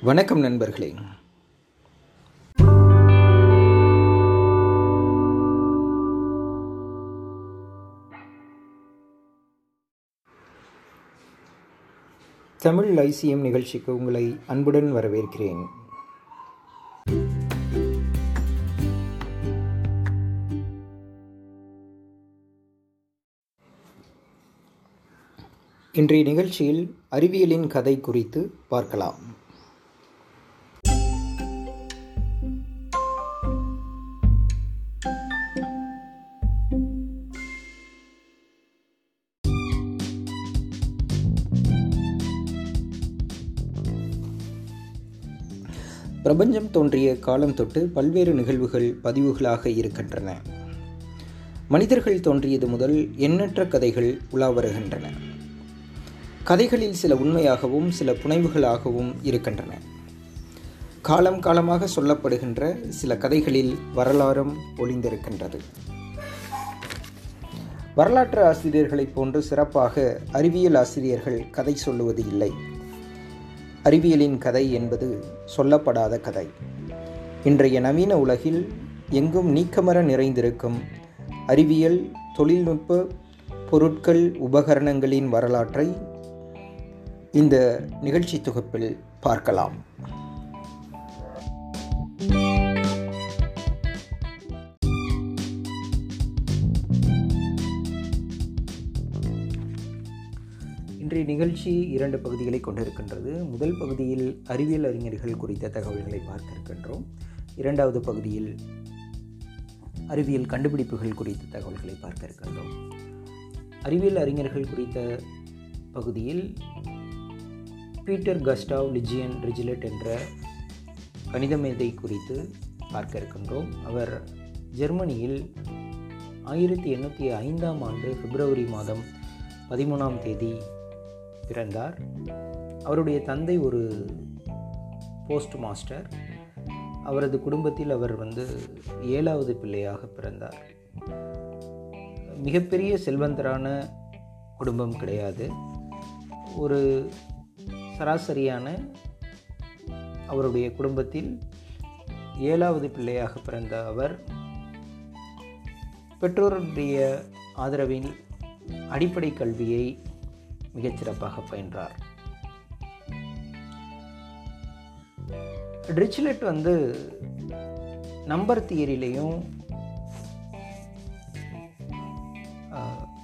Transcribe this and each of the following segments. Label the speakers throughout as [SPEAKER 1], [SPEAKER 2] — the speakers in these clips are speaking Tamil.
[SPEAKER 1] வணக்கம் நண்பர்களே. தமிழ் ஐசிஎம் நிகழ்ச்சிக்கு உங்களை அன்புடன் வரவேற்கிறேன். இன்றைய நிகழ்ச்சியில் அறிவியலின் கதை குறித்து பார்க்கலாம். பிரபஞ்சம் தோன்றிய காலம் தொட்டு பல்வேறு நிகழ்வுகள் பதிவுகளாக இருக்கின்றன. மனிதர்கள் தோன்றியது முதல் எண்ணற்ற கதைகள் உலா வருகின்றன கதைகளில் சில உண்மையாகவும் சில புனைவுகளாகவும் இருக்கின்றன. காலம் காலமாக சொல்லப்படுகின்ற சில கதைகளில் வரலாறும் ஒளிந்திருக்கின்றது. வரலாற்று ஆசிரியர்களைப் போன்று சிறப்பாக அறிவியல் ஆசிரியர்கள் கதை சொல்லுவது இல்லை. அறிவியலின் கதை என்பது சொல்லப்படாத கதை. இன்றைய நவீன உலகில் எங்கும் நீக்கமர நிறைந்திருக்கும் அறிவியல் தொழில்நுட்ப பொருட்கள் உபகரணங்களின் வரலாற்றை இந்த நிகழ்ச்சி தொகுப்பில் பார்க்கலாம். இன்றைய நிகழ்ச்சி இரண்டு பகுதிகளை கொண்டிருக்கின்றது. முதல் பகுதியில் அறிவியல் அறிஞர்கள் குறித்த தகவல்களை பார்க்க இருக்கின்றோம் இரண்டாவது பகுதியில் அறிவியல் கண்டுபிடிப்புகள் குறித்த தகவல்களை பார்க்க இருக்கின்றோம் அறிவியல் அறிஞர்கள் குறித்த பகுதியில் பீட்டர் கஸ்டாவ் லிஜியன் ரிஜிலட் என்ற கணித மேதை குறித்து பார்க்க இருக்கின்றோம். அவர் ஜெர்மனியில் ஆயிரத்தி எண்ணூற்றி ஐந்தாம் ஆண்டு பிப்ரவரி மாதம் பதிமூணாம் தேதி பிறந்தார். அவருடைய தந்தை ஒரு போஸ்ட் மாஸ்டர். அவரது குடும்பத்தில் அவர் வந்து ஏழாவது பிள்ளையாக பிறந்தார். மிகப்பெரிய செல்வந்தரான குடும்பம் கிடையாது. ஒரு சராசரியான அவருடைய குடும்பத்தில் ஏழாவது பிள்ளையாக பிறந்த அவர் பெற்றோருடைய ஆதரவில் அடிப்படை கல்வியை மிகச்சிறப்பாக பயின்றார். ட்ரிச்லெட் வந்து நம்பர் தியரிலையும்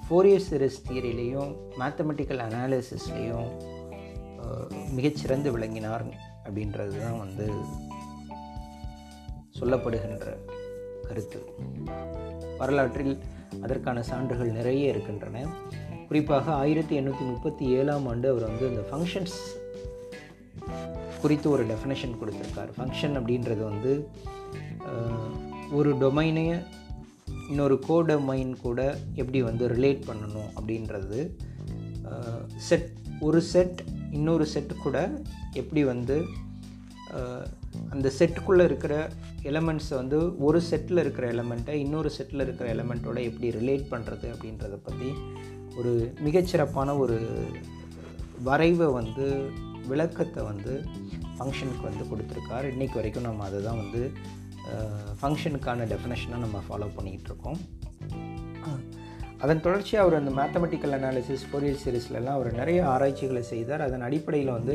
[SPEAKER 1] ஃபோரியர் சீரிஸ் தியரிலையும் மேத்தமெட்டிக்கல் அனாலிசிஸ்லேயும் மிகச்சிறந்து விளங்கினார் அப்படின்றது தான் வந்து சொல்லப்படுகின்ற கருத்து. வரலாற்றில் அதற்கான சான்றுகள் நிறைய இருக்கின்றன. குறிப்பாக ஆயிரத்தி எண்ணூற்றி முப்பத்தி ஏழாம் ஆண்டு அவர் வந்து இந்த ஃபங்க்ஷன்ஸ் குறித்து ஒரு டெஃபினேஷன் கொடுத்துருக்கார். ஃபங்க்ஷன் அப்படின்றது வந்து ஒரு டொமைனை இன்னொரு கோ டொமைன் கூட எப்படி வந்து ரிலேட் பண்ணணும் அப்படின்றது செட் ஒரு செட் இன்னொரு செட்டு கூட எப்படி வந்து அந்த செட்டுக்குள்ளே இருக்கிற எலமெண்ட்ஸை வந்து ஒரு செட்டில் இருக்கிற எலமெண்ட்டை இன்னொரு செட்டில் இருக்கிற எலமெண்ட்டோட எப்படி ரிலேட் பண்ணுறது அப்படின்றத பற்றி ஒரு மிகச்சிறப்பான ஒரு வரைவை வந்து விளக்கத்தை வந்து ஃபங்க்ஷனுக்கு வந்து கொடுத்துருக்கார். இன்றைக்கு வரைக்கும் நம்ம அதை தான் வந்து ஃபங்க்ஷனுக்கான டெஃபினேஷனாக நம்ம ஃபாலோ பண்ணிகிட்ருக்கோம் அதன் தொடர்ச்சியாக அவர் அந்த மேத்தமெட்டிக்கல் அனாலிசிஸ் ஃபோரியர் சீரீஸ்லலாம் அவர் நிறைய ஆராய்ச்சிகளை செய்தார். அதன் அடிப்படையில் வந்து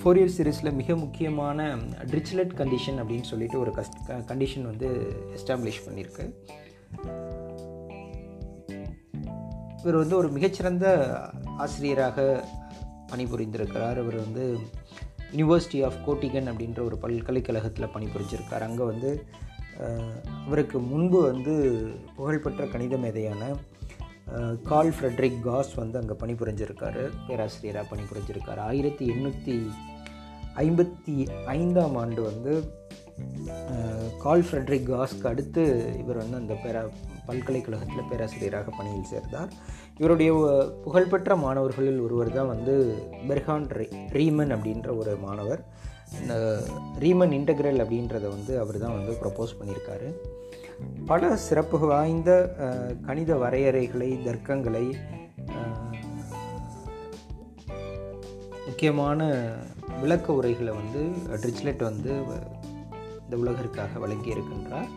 [SPEAKER 1] ஃபோரியர் சீரீஸில் மிக முக்கியமான ட்ரிச்லெட் கண்டிஷன் அப்படின்னு சொல்லிட்டு ஒரு கஸ்ட் கண்டிஷன் வந்து எஸ்டாப்ளிஷ் பண்ணியிருக்கு இவர் வந்து ஒரு மிகச்சிறந்த ஆசிரியராக பணிபுரிந்திருக்கிறார். இவர் வந்து யூனிவர்சிட்டி ஆஃப் கோட்டிகன் அப்படின்ற ஒரு பல்கலைக்கழகத்தில் பணிபுரிஞ்சிருக்கார். அங்கே வந்து அவருக்கு முன்பு வந்து புகழ்பெற்ற கணித மேதையான கால் ஃப்ரெட்ரிக் காஸ் வந்து அங்கே பணிபுரிஞ்சிருக்காரு. பேராசிரியராக பணிபுரிஞ்சிருக்கார். ஆயிரத்தி எண்ணூற்றி ஐம்பத்தி ஐந்தாம் ஆண்டு வந்து கால் ஃப்ரெட்ரிக் காஸ்க்கு அடுத்து இவர் வந்து அந்த பேரா பல்கலைக்கழகத்தில் பேராசிரியராக பணியில் சேர்ந்தார். இவருடைய புகழ்பெற்ற மாணவர்களில் ஒருவர் தான் வந்து பெர்ஹான் ரீமன் அப்படின்ற ஒரு மாணவர். இந்த ரீமன் இன்டகிரல் அப்படின்றத வந்து அவர் தான் வந்து ப்ரப்போஸ் பண்ணியிருக்காரு. பல சிறப்பு வாய்ந்த கணித வரையறைகளை தர்க்கங்களை முக்கியமான விளக்க உரைகளை வந்து ட்ரிச்லெட் வந்து இந்த உலகிற்காக வழங்கியிருக்கின்றார்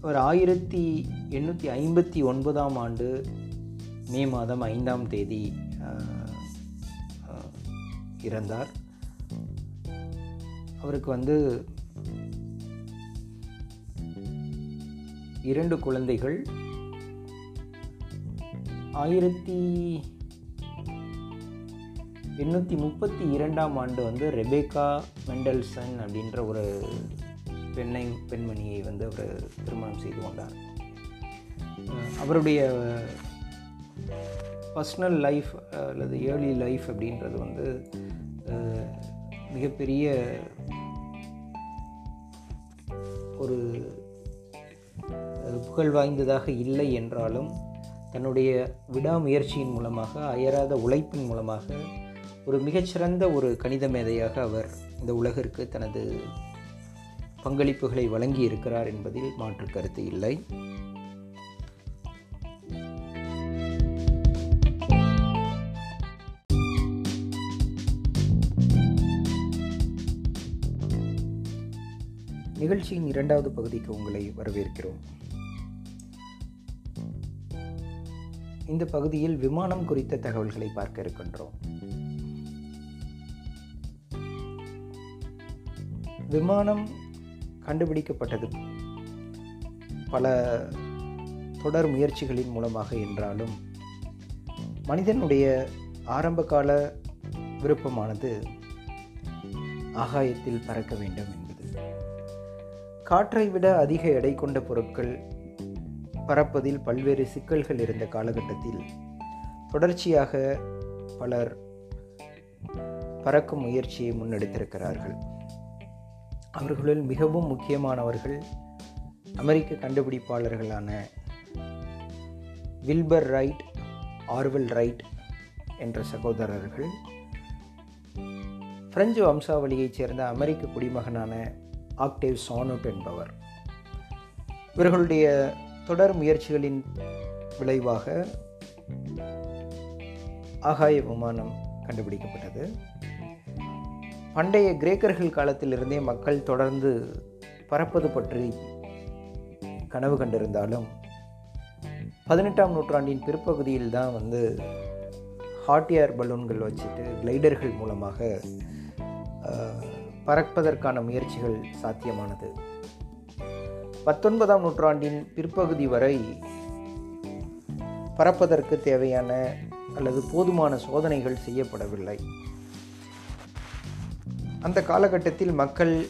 [SPEAKER 1] அவர் ஆயிரத்தி எண்ணூற்றி ஐம்பத்தி ஒன்பதாம் ஆண்டு மே மாதம் ஐந்தாம் தேதி இறந்தார். அவருக்கு வந்து இரண்டு குழந்தைகள். ஆயிரத்தி எண்ணூற்றி முப்பத்தி இரண்டாம் ஆண்டு வந்து ரெபேக்கா மெண்டல்சன் அப்படின்ற ஒரு பெண்ணை பெண்மணியை வந்து அவர் திருமணம் செய்து கொண்டார். அவருடைய பர்சனல் லைஃப் அல்லது ஏர்லி லைஃப் அப்படின்றது வந்து மிகப்பெரிய ஒரு புகழ் வாய்ந்ததாக இல்லை என்றாலும் தன்னுடைய விடாமுயற்சியின் மூலமாக அயராத உழைப்பின் மூலமாக ஒரு மிகச்சிறந்த ஒரு கணித மேதையாக அவர் இந்த உலகிற்கு தனது பங்களிப்புகளை வழங்கி இருக்கிறார் என்பதில் மாற்று கருத்து இல்லை. நிகழ்ச்சியின் இரண்டாவது பகுதிக்கு உங்களை வரவேற்கிறோம். இந்த பகுதியில் விமானம் குறித்த தகவல்களை பார்க்க இருக்கின்றோம். விமானம் கண்டுபிடிக்கப்பட்டது பல தொடர் முயற்சிகளின் மூலமாக என்றாலும் மனிதனுடைய ஆரம்பகால விருப்பமானது ஆகாயத்தில் பறக்க வேண்டும் காற்றை விட அதிக எடை கொண்ட பொருட்கள் பறப்பதில் பல்வேறு சிக்கல்கள் இருந்த காலகட்டத்தில் தொடர்ச்சியாக பலர் பறக்கும் முயற்சியை முன்னெடுத்திருக்கிறார்கள். அவர்களுள் மிகவும் முக்கியமானவர்கள் அமெரிக்க கண்டுபிடிப்பாளர்களான வில்பர் ரைட் ஆர்வெல் ரைட் என்ற சகோதரர்கள். பிரெஞ்சு வம்சாவளியைச் சேர்ந்த அமெரிக்க குடிமகனான ஆக்டேவ் சானோட் என்பவர். இவர்களுடைய தொடர் முயற்சிகளின் விளைவாக ஆகாய விமானம் கண்டுபிடிக்கப்பட்டது. பண்டைய கிரேக்கர்கள் காலத்திலிருந்தே மக்கள் தொடர்ந்து பறப்பது பற்றி கனவு கண்டிருந்தாலும் பதினெட்டாம் நூற்றாண்டின் பிற்பகுதியில் தான் வந்து ஹாட் ஏர் பலூன்கள் வச்சுட்டு கிளைடர்கள் மூலமாக பறப்பதற்கான முயற்சிகள் சாத்தியமானது. பத்தொன்பதாம் நூற்றாண்டின் பிற்பகுதி வரை பறப்பதற்கு தேவையான அல்லது போதுமான சோதனைகள் செய்யப்படவில்லை. அந்த காலகட்டத்தில் மக்கள்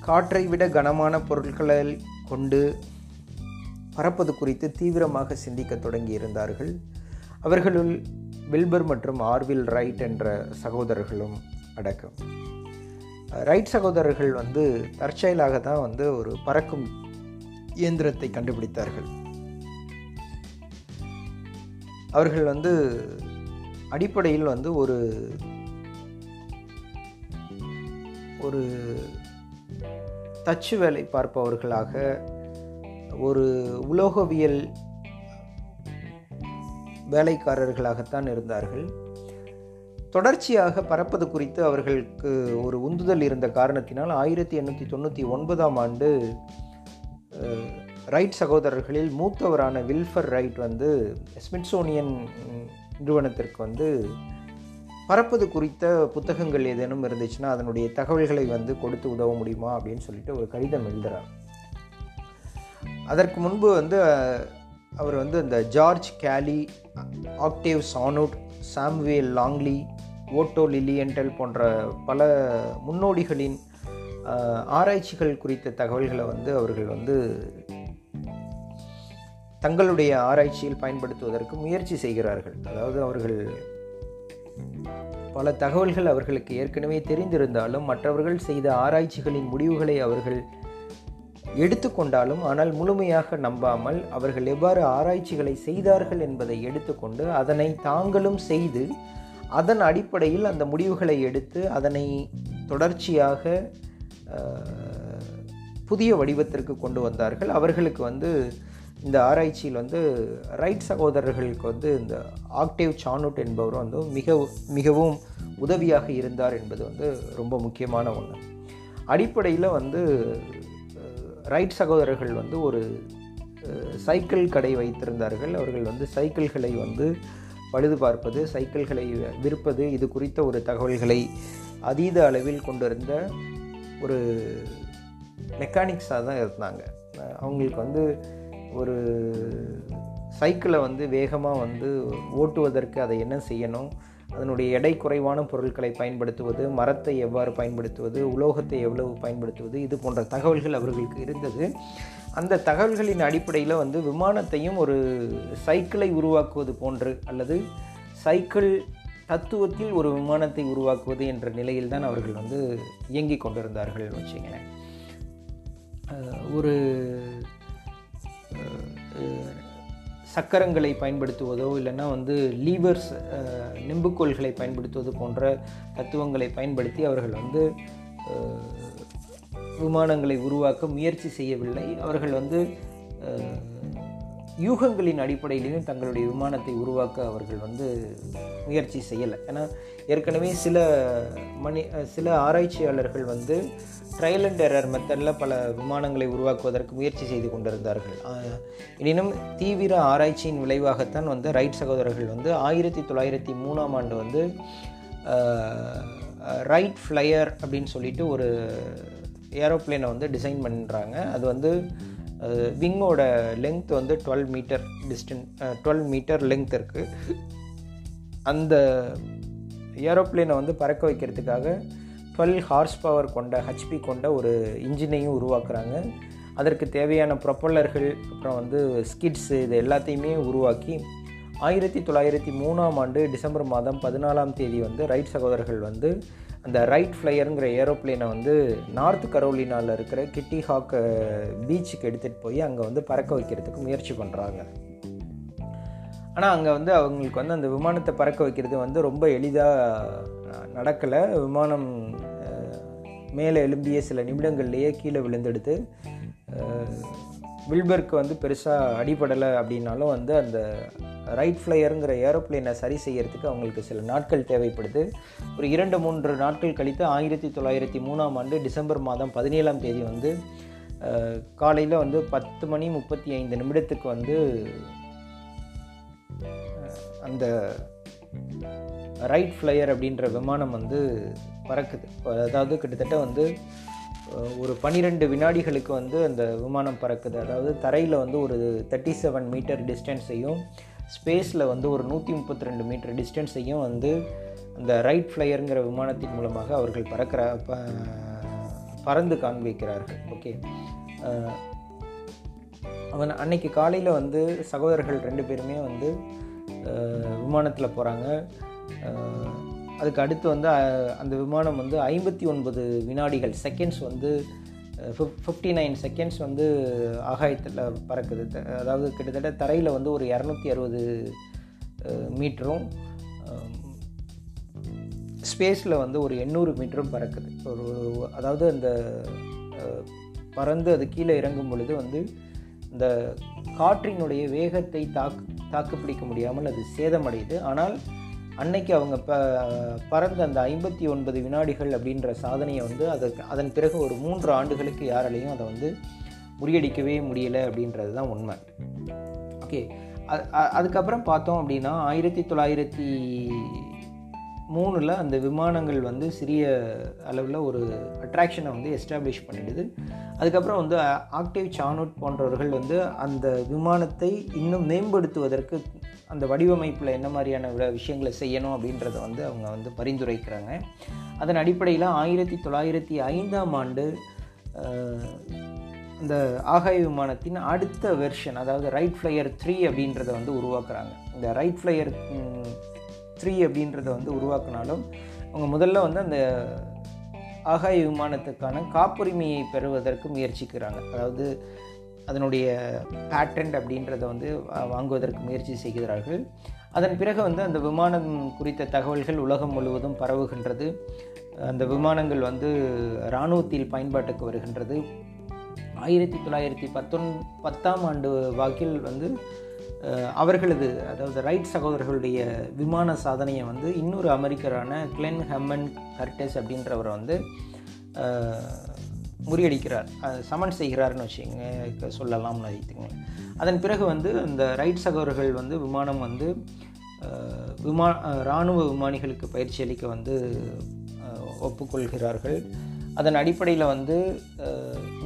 [SPEAKER 1] காற்றை விட கனமான பொருட்களை கொண்டு பறப்பது குறித்து தீவிரமாக சிந்திக்க தொடங்கி இருந்தார்கள். அவர்களுள் வில்பர் மற்றும் ஆர்வில் ரைட் என்ற சகோதரர்களும் அடக்கம். ரைட் சகோதரர்கள் வந்து தற்செயலாக தான் வந்து ஒரு பறக்கும் இயந்திரத்தை கண்டுபிடித்தார்கள். அவர்கள் வந்து அடிப்படையில் வந்து ஒரு ஒரு தச்சு வேலை பார்ப்பவர்களாக ஒரு உலோகவியல் வேலைக்காரர்களாகத்தான் இருந்தார்கள். தொடர்ச்சியாக பறப்பது குறித்து அவர்களுக்கு ஒரு உந்துதல் இருந்த காரணத்தினால் ஆயிரத்தி எண்ணூற்றி தொண்ணூற்றி ஒன்பதாம் ஆண்டு ரைட் சகோதரர்களில் மூத்தவரான வில்ஃபர் ரைட் வந்து ஸ்மிட்சோனியன் நிறுவனத்திற்கு வந்து பறப்பது குறித்த புத்தகங்கள் ஏதேனும் இருந்துச்சுன்னா அதனுடைய தகவல்களை வந்து கொடுத்து உதவ முடியுமா அப்படின்னு சொல்லிட்டு ஒரு கடிதம் எழுதுகிறார் அதற்கு முன்பு வந்து அவர் வந்து இந்த George Cayley Octave Chanute Samuel Langley Otto Lilienthal போன்ற பல முன்னோடிகளின் ஆராய்ச்சிகள் குறித்த தகவல்களை வந்து அவர்கள் வந்து தங்களுடைய ஆராய்ச்சியில் பயன்படுத்துவதற்கு முயற்சி செய்கிறார்கள். அதாவது அவர்கள் பல தகவல்கள் அவர்களுக்கு ஏற்கனவே தெரிந்திருந்தாலும் மற்றவர்கள் செய்த ஆராய்ச்சிகளின் முடிவுகளை அவர்கள் எடுத்துக்கொண்டாலும் ஆனால் முழுமையாக நம்பாமல் அவர்கள் எவ்வாறு ஆராய்ச்சிகளை செய்தார்கள் என்பதை எடுத்துக்கொண்டு அதனை தாங்களும் செய்து அதன் அடிப்படையில் அந்த முடிவுகளை எடுத்து அதனை தொடர்ச்சியாக புதிய வடிவத்திற்கு கொண்டு வந்தார்கள். அவர்களுக்கு வந்து இந்த ஆராய்ச்சியில் வந்து ரைட் சகோதரர்களுக்கு வந்து இந்த ஆக்டேவ் சானுட் என்பவர் வந்து மிக மிகவும் உதவியாக இருந்தார் என்பது வந்து ரொம்ப முக்கியமான ஒன்று அடிப்படையில் வந்து ரைட் சகோதரர்கள் வந்து ஒரு சைக்கிள் கடை வைத்திருந்தார்கள். அவர்கள் வந்து சைக்கிள்களை வந்து பழுது பார்ப்பது சைக்கிள்களை விற்பது இது குறித்த ஒரு தகவல்களை அதீத அளவில் கொண்டிருந்த ஒரு மெக்கானிக்ஸாக தான் இருந்தாங்க. அவங்களுக்கு வந்து ஒரு சைக்கிளை வந்து வேகமாக வந்து ஓட்டுவதற்கு அதை என்ன செய்யணும் அதனுடைய எடை குறைவான பொருட்களை பயன்படுத்துவது மரத்தை எவ்வாறு பயன்படுத்துவது உலோகத்தை எவ்வளவு பயன்படுத்துவது இது போன்ற தகவல்கள் அவர்களுக்கு இருந்தது. அந்த தகவல்களின் அடிப்படையில் வந்து விமானத்தையும் ஒரு சைக்கிளை உருவாக்குவது போன்று அல்லது சைக்கிள் தத்துவத்தில் ஒரு விமானத்தை உருவாக்குவது என்ற நிலையில் தான் அவர்கள் வந்து இயங்கிக் கொண்டிருந்தார்கள் வச்சுங்களேன் ஒரு சக்கரங்களை பயன்படுத்துவதோ இல்லைன்னா வந்து லீவர்ஸ் நிம்புக்கோள்களை பயன்படுத்துவது போன்ற தத்துவங்களை பயன்படுத்தி அவர்கள் வந்து விமானங்களை உருவாக்க முயற்சி செய்யவில்லை. அவர்கள் வந்து யூகங்களின் அடிப்படையிலையும் தங்களுடைய விமானத்தை உருவாக்க அவர்கள் வந்து முயற்சி செய்யலை. ஏன்னா ஏற்கனவே சில மணி சில ஆராய்ச்சியாளர்கள் வந்து ட்ரையல் அண்ட் எரர் மெத்தடில் பல விமானங்களை உருவாக்குவதற்கு முயற்சி செய்து கொண்டிருந்தார்கள். எனினும் தீவிர ஆராய்ச்சியின் விளைவாகத்தான் வந்து ரைட் சகோதரர்கள் வந்து ஆயிரத்தி தொள்ளாயிரத்தி மூணாம் ஆண்டு வந்து ரைட் ஃப்ளையர் அப்படின்னு சொல்லிட்டு ஒரு ஏரோப்ளேனை வந்து டிசைன் பண்ணுறாங்க அது வந்து விங்கோட லெங்த் வந்து twelve metre distance twelve metre length இருக்குது அந்த ஏரோப்ளேனை வந்து பறக்க வைக்கிறதுக்காக டுவெல் ஹார்ஸ் பவர் கொண்ட ஹெச்பி கொண்ட ஒரு இன்ஜினையும் உருவாக்குறாங்க. அதற்கு தேவையான ப்ரொப்பல்லர்கள் அப்புறம் வந்து ஸ்கிட்ஸு இது எல்லாத்தையுமே உருவாக்கி ஆயிரத்தி தொள்ளாயிரத்தி மூணாம் ஆண்டு டிசம்பர் மாதம் பதினாலாம் தேதி வந்து ரைட் சகோதரர்கள் வந்து அந்த ரைட் ஃப்ளையருங்கிற ஏரோப்ளேனை வந்து நார்த் கரோலினாவில் இருக்கிற கிட்டி ஹாக் பீச்சுக்கு எடுத்துகிட்டு போய் அங்கே வந்து பறக்க வைக்கிறதுக்கு முயற்சி பண்ணுறாங்க ஆனால் அங்கே வந்து அவங்களுக்கு வந்து அந்த விமானத்தை பறக்க வைக்கிறது வந்து ரொம்ப எளிதாக நடக்கலை. விமானம் மேலே எழும்பிய சில நிமிடங்கள்லேயே கீழே விழுந்தெடுத்து வில்பர்க்கு வந்து பெருசாக அடிபடலை அப்படின்னாலும் வந்து அந்த ரைட் ஃப்ளையருங்கிற ஏரோப்ளேனை சரி செய்யறதுக்கு அவங்களுக்கு சில நாட்கள் தேவைப்படுது. ஒரு இரண்டு மூன்று நாட்கள் கழித்து ஆயிரத்தி தொள்ளாயிரத்தி மூணாம் ஆண்டு டிசம்பர் மாதம் பதினேழாம் தேதி வந்து காலையில் வந்து பத்து மணி முப்பத்தி ஐந்து நிமிடத்துக்கு வந்து அந்த ரைட் ஃப்ளையர் அப்படின்ற விமானம் வந்து பறக்குது. அதாவது கிட்டத்தட்ட வந்து ஒரு பன்னிரெண்டு வினாடிகளுக்கு வந்து அந்த விமானம் பறக்குது. அதாவது தரையில் வந்து ஒரு தேர்ட்டி செவன் மீட்டர் டிஸ்டன்ஸையும் ஸ்பேஸில் வந்து ஒரு நூற்றி முப்பத்தி ரெண்டு மீட்டர் டிஸ்டன்ஸையும் வந்து அந்த ரைட் ஃப்ளையருங்கிற விமானத்தின் மூலமாக அவர்கள் பறக்கிற ப பறந்து காண்பிக்கிறார்கள். ஓகே அவன் அன்னைக்கு காலையில் வந்து சகோதரர்கள் ரெண்டு பேருமே வந்து விமானத்தில் போகிறாங்க அதுக்கு அடுத்து வந்து அந்த விமானம் வந்து ஐம்பத்தி ஒன்பது வினாடிகள் செகண்ட்ஸ் வந்து ஃபிஃப்டி நைன் செகண்ட்ஸ் வந்து ஆகாயத்தில் பறக்குது. அதாவது கிட்டத்தட்ட தரையில் வந்து ஒரு இரநூத்தி அறுபது மீட்டரும் ஸ்பேஸில் வந்து ஒரு எண்ணூறு மீட்டரும் பறக்குது. ஒரு அதாவது அந்த பறந்து அது கீழே இறங்கும் பொழுது வந்து இந்த காற்றினுடைய வேகத்தை தாக்கு தாக்கு பிடிக்க முடியாமல் அது சேதமடையுது. ஆனால் அன்னைக்கு அவங்க ப பறந்த அந்த ஐம்பத்தி ஒன்பது வினாடிகள் அப்படின்ற சாதனையை வந்து அதற்கு அதன் பிறகு ஒரு மூன்று ஆண்டுகளுக்கு யாராலையும் அதை வந்து முறியடிக்கவே முடியலை அப்படின்றது தான் உண்மை. ஓகே அதுக்கப்புறம் பார்த்தோம் அப்படின்னா ஆயிரத்தி தொள்ளாயிரத்தி மூணில் அந்த விமானங்கள் வந்து சிறிய அளவில் ஒரு அட்ராக்ஷனை வந்து எஸ்டாப்ளிஷ் பண்ணிடுது. அதுக்கப்புறம் வந்து ஆக்டிவ் சானோட் போன்றவர்கள் வந்து அந்த விமானத்தை இன்னும் மேம்படுத்துவதற்கு அந்த வடிவமைப்பில் என்ன மாதிரியான விஷயங்களை செய்யணும் அப்படின்றத வந்து அவங்க வந்து பரிந்துரைக்கிறாங்க. அதன் அடிப்படையில் ஆயிரத்தி தொள்ளாயிரத்தி ஐந்தாம் ஆண்டு இந்த ஆகாய விமானத்தின் அடுத்த வெர்ஷன் அதாவது ரைட் ஃப்ளையர் த்ரீ அப்படின்றத வந்து உருவாக்குறாங்க. இந்த ரைட் ஃப்ளையர் த்ரீ அப்படின்றத வந்து உருவாக்குனாலும் அவங்க முதல்ல வந்து அந்த ஆகாய விமானத்துக்கான காப்புரிமையை பெறுவதற்கு முயற்சிக்கிறாங்க. அதாவது அதனுடைய பேட்டன்ட் அப்படின்றத வந்து வாங்குவதற்கு முயற்சி செய்கிறார்கள். அதன் பிறகு வந்து அந்த விமானம் குறித்த தகவல்கள் உலகம் முழுவதும் பரவுகின்றது. அந்த விமானங்கள் வந்து இராணுவத்தில் பயன்பாட்டுக்கு வருகின்றது. ஆயிரத்தி தொள்ளாயிரத்தி பத்தொன் பத்தாம் ஆண்டு வாக்கில் வந்து அவர்களது அதாவது ரைட் சகோதரர்களுடைய விமான சாதனையை வந்து இன்னொரு அமெரிக்கரான கிளென் ஹெம்மன் கர்டெஸ் அப்படின்றவர் வந்து முறியடிக்கிறார். சமன் செய்கிறார்னு வச்சுங்க சொல்லலாம்னு வைத்துங்க அதன் பிறகு வந்து அந்த ரைட் சகோதரர்கள் வந்து விமானம் வந்து விமான விமா இராணுவ விமானிகளுக்கு பயிற்சி அளிக்க வந்து ஒப்புக்கொள்கிறார்கள். அதன் அடிப்படையில் வந்து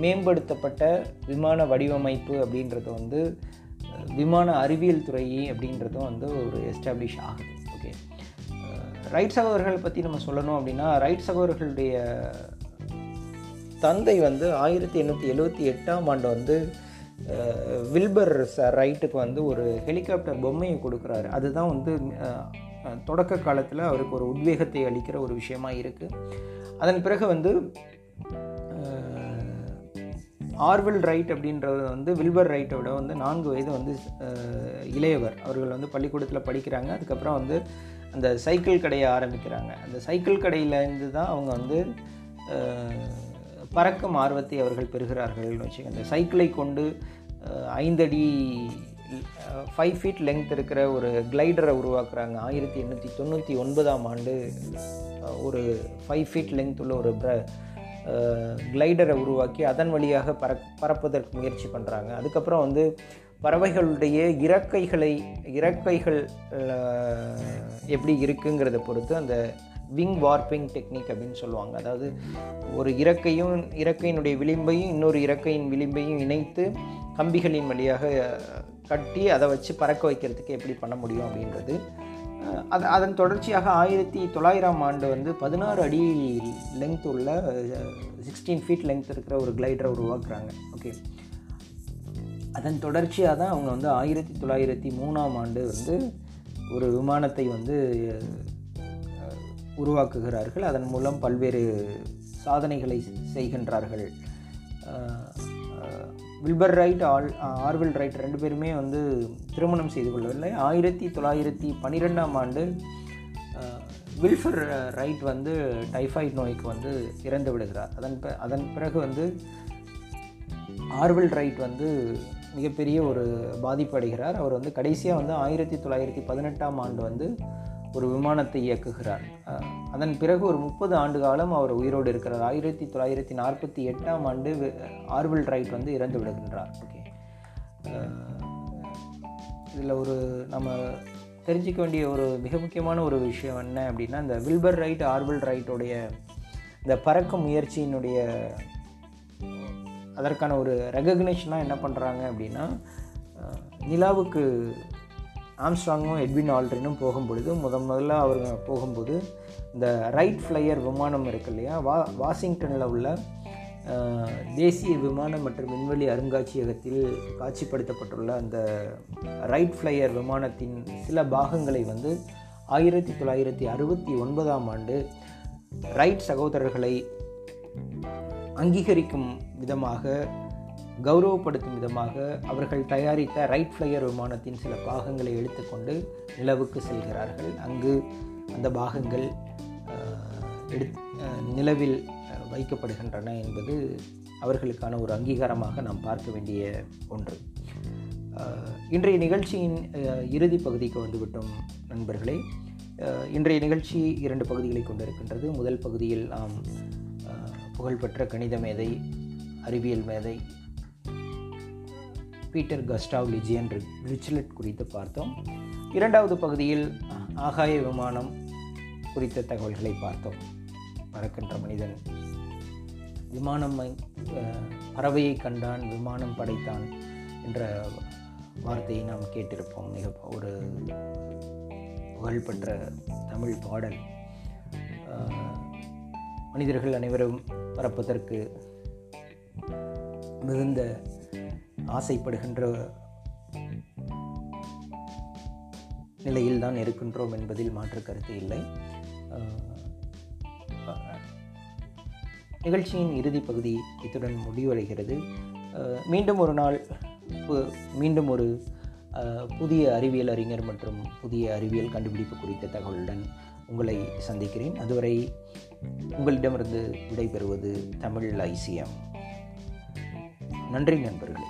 [SPEAKER 1] மேம்படுத்தப்பட்ட விமான வடிவமைப்பு அப்படின்றது வந்து விமான அறிவியல் துறை அப்படின்றதும் வந்து ஒரு எஸ்டாப்ளிஷ் ஆகுது. ஓகே. ரைட் சகோதரர்கள் பற்றி நம்ம சொல்லணும் அப்படின்னா ரைட் சகோதரர்களுடைய தந்தை வந்து ஆயிரத்தி எண்ணூற்றி எழுவத்தி எட்டாம் ஆண்டு வந்து வில்பர் ச ரைட்டுக்கு வந்து ஒரு ஹெலிகாப்டர் பொம்மையை கொடுக்குறாரு. அதுதான் வந்து தொடக்க காலத்தில் அவருக்கு ஒரு உத்வேகத்தை அளிக்கிற ஒரு விஷயமா இருக்குது அதன் பிறகு வந்து ஆர்வல் ரைட் அப்படின்றது வந்து வில்பர் ரைட்டை விட வந்து நான்கு வயது வந்து இளையவர். அவர்கள் வந்து பள்ளிக்கூடத்தில் படிக்கிறாங்க. அதுக்கப்புறம் வந்து அந்த சைக்கிள் கடையை ஆரம்பிக்கிறாங்க. அந்த சைக்கிள் கடையிலேருந்து தான் அவங்க வந்து பறக்கும் ஆர்வத்தை அவர்கள் பெறுகிறார்கள்னு வச்சுக்கோங்க. அந்த சைக்கிளை கொண்டு ஐந்தடி ஃபைவ் ஃபீட் லெங்த் இருக்கிற ஒரு கிளைடரை உருவாக்குறாங்க. ஆயிரத்தி எண்ணூற்றி தொண்ணூற்றி ஒன்பதாம் ஆண்டு ஒரு ஃபைவ் ஃபீட் லெங்த் உள்ள ஒரு ப்ர கிளைடரை உருவாக்கி அதன் வழியாக பற பறப்பதற்கு முயற்சி பண்ணுறாங்க அதுக்கப்புறம் வந்து பறவைகளுடைய இறக்கைகளை இறக்கைகள் எப்படி இருக்குங்கிறத பொறுத்து அந்த விங் வார்ப்பிங் டெக்னிக் அப்படின்னு சொல்லுவாங்க. அதாவது ஒரு இறக்கையும் இறக்கையினுடைய விளிம்பையும் இன்னொரு இறக்கையின் விளிம்பையும் இணைத்து கம்பிகளின் வழியாக கட்டி அதை வச்சு பறக்க வைக்கிறதுக்கு எப்படி பண்ண முடியும் அப்படின்றது. அது அதன் தொடர்ச்சியாக ஆயிரத்தி தொள்ளாயிரம் ஆண்டு வந்து பதினாறு அடி லெங்த் உள்ள சிக்ஸ்டீன் ஃபீட் லெங்த் இருக்கிற ஒரு கிளைடரை உருவாக்குறாங்க. ஓகே அதன் தொடர்ச்சியாக தான் அவங்க வந்து ஆயிரத்தி தொள்ளாயிரத்தி மூணாம் ஆண்டு வந்து ஒரு விமானத்தை வந்து உருவாக்குகிறார்கள். அதன் மூலம் பல்வேறு சாதனைகளை செய்கின்றார்கள். வில்பர் ரைட் ஆல் ஆர்வில் ரைட் ரெண்டு பேருமே வந்து திருமணம் செய்து கொள்ளவில்லை. ஆயிரத்தி தொள்ளாயிரத்தி பன்னிரெண்டாம் ஆண்டு வில்ஃபர் ரைட் வந்து டைஃபாய்டு நோய்க்கு வந்து இறந்து விடுகிறார். அதன் அதன் பிறகு வந்து ஆர்வில் ரைட் வந்து மிகப்பெரிய ஒரு பாதிப்பு அடைகிறார் அவர் வந்து கடைசியாக வந்து ஆயிரத்தி தொள்ளாயிரத்தி பதினெட்டாம் ஆண்டு வந்து ஒரு விமானத்தை இயக்குகிறார். அதன் பிறகு ஒரு முப்பது ஆண்டு காலம் அவர் உயிரோடு இருக்கிறார். ஆயிரத்தி தொள்ளாயிரத்தி நாற்பத்தி எட்டாம் ஆண்டு வி- ரைட் வந்து இறந்து விடுகின்றார். ஓகே. இதில் ஒரு நம்ம தெரிஞ்சிக்க வேண்டிய ஒரு மிக முக்கியமான ஒரு விஷயம் என்ன அப்படின்னா இந்த வில்பர் ரைட் ஆர்வல் ரைட்டோடைய இந்த பறக்கும் முயற்சியினுடைய அதற்கான ஒரு ரெகக்னேஷனாக என்ன பண்ணுறாங்க அப்படின்னா நிலாவுக்கு ஆம்ஸ்ட்ராங்கும் எட்வின் ஆல்ட்ரினும் போகும்பொழுது முத முதல்ல அவங்க போகும்போது இந்த ரைட் ஃப்ளையர் விமானம் இருக்கு இல்லையா? வா வாஷிங்டனில் உள்ள தேசிய விமானம் மற்றும் விண்வெளி அருங்காட்சியகத்தில் காட்சிப்படுத்தப்பட்டுள்ள அந்த ரைட் ஃப்ளையர் விமானத்தின் சில பாகங்களை வந்து ஆயிரத்தி தொள்ளாயிரத்தி அறுபத்தி ஒன்பதாம் ஆண்டு ரைட் சகோதரர்களை அங்கீகரிக்கும் விதமாக கௌரவப்படுத்தும் விதமாக அவர்கள் தயாரித்த ரைட் ஃப்ளையர் விமானத்தின் சில பாகங்களை எடுத்துக்கொண்டு நிலவுக்கு செல்கிறார்கள். அங்கு அந்த பாகங்கள் எடுத் எடு நிலவில் வைக்கப்படுகின்றன என்பது அவர்களுக்கான ஒரு அங்கீகாரமாக நாம் பார்க்க வேண்டிய ஒன்று. இன்றைய நிகழ்ச்சியின் இறுதி பகுதிக்கு வந்துவிட்டோம் நண்பர்களே. இன்றைய நிகழ்ச்சி இரண்டு பகுதிகளை கொண்டிருக்கின்றது. முதல் பகுதியில் நாம் புகழ்பெற்ற கணித மேதை அறிவியல் மேதை பீட்டர் கஸ்டாவ் லிஜியன் என்று ரிச்லெட் குறித்து பார்த்தோம். இரண்டாவது பகுதியில் ஆகாய விமானம் குறித்த தகவல்களை பார்த்தோம். பறக்கின்ற மனிதன். விமானம் பறவையை கண்டான் விமானம் படைத்தான் என்ற வார்த்தையை நாம் கேட்டிருப்போம். மிக ஒரு புகழ்பெற்ற தமிழ் பாடல். மனிதர்கள் அனைவரும் பறப்பதற்கு மிகுந்த ஆசைப்படுகின்ற நிலையில் தான் இருக்கின்றோம் என்பதில் மாற்று கருத்து இல்லை. நிகழ்ச்சியின் இறுதி பகுதி இத்துடன் முடிவடைகிறது. மீண்டும் ஒரு நாள் மீண்டும் ஒரு புதிய அறிவியல் அறிஞர் மற்றும் புதிய அறிவியல் கண்டுபிடிப்பு குறித்த தகவலுடன் உங்களை சந்திக்கிறேன். அதுவரை உங்களிடமிருந்து விடைபெறுவது தமிழ் ஐசிஎம். நன்றி நண்பர்களே.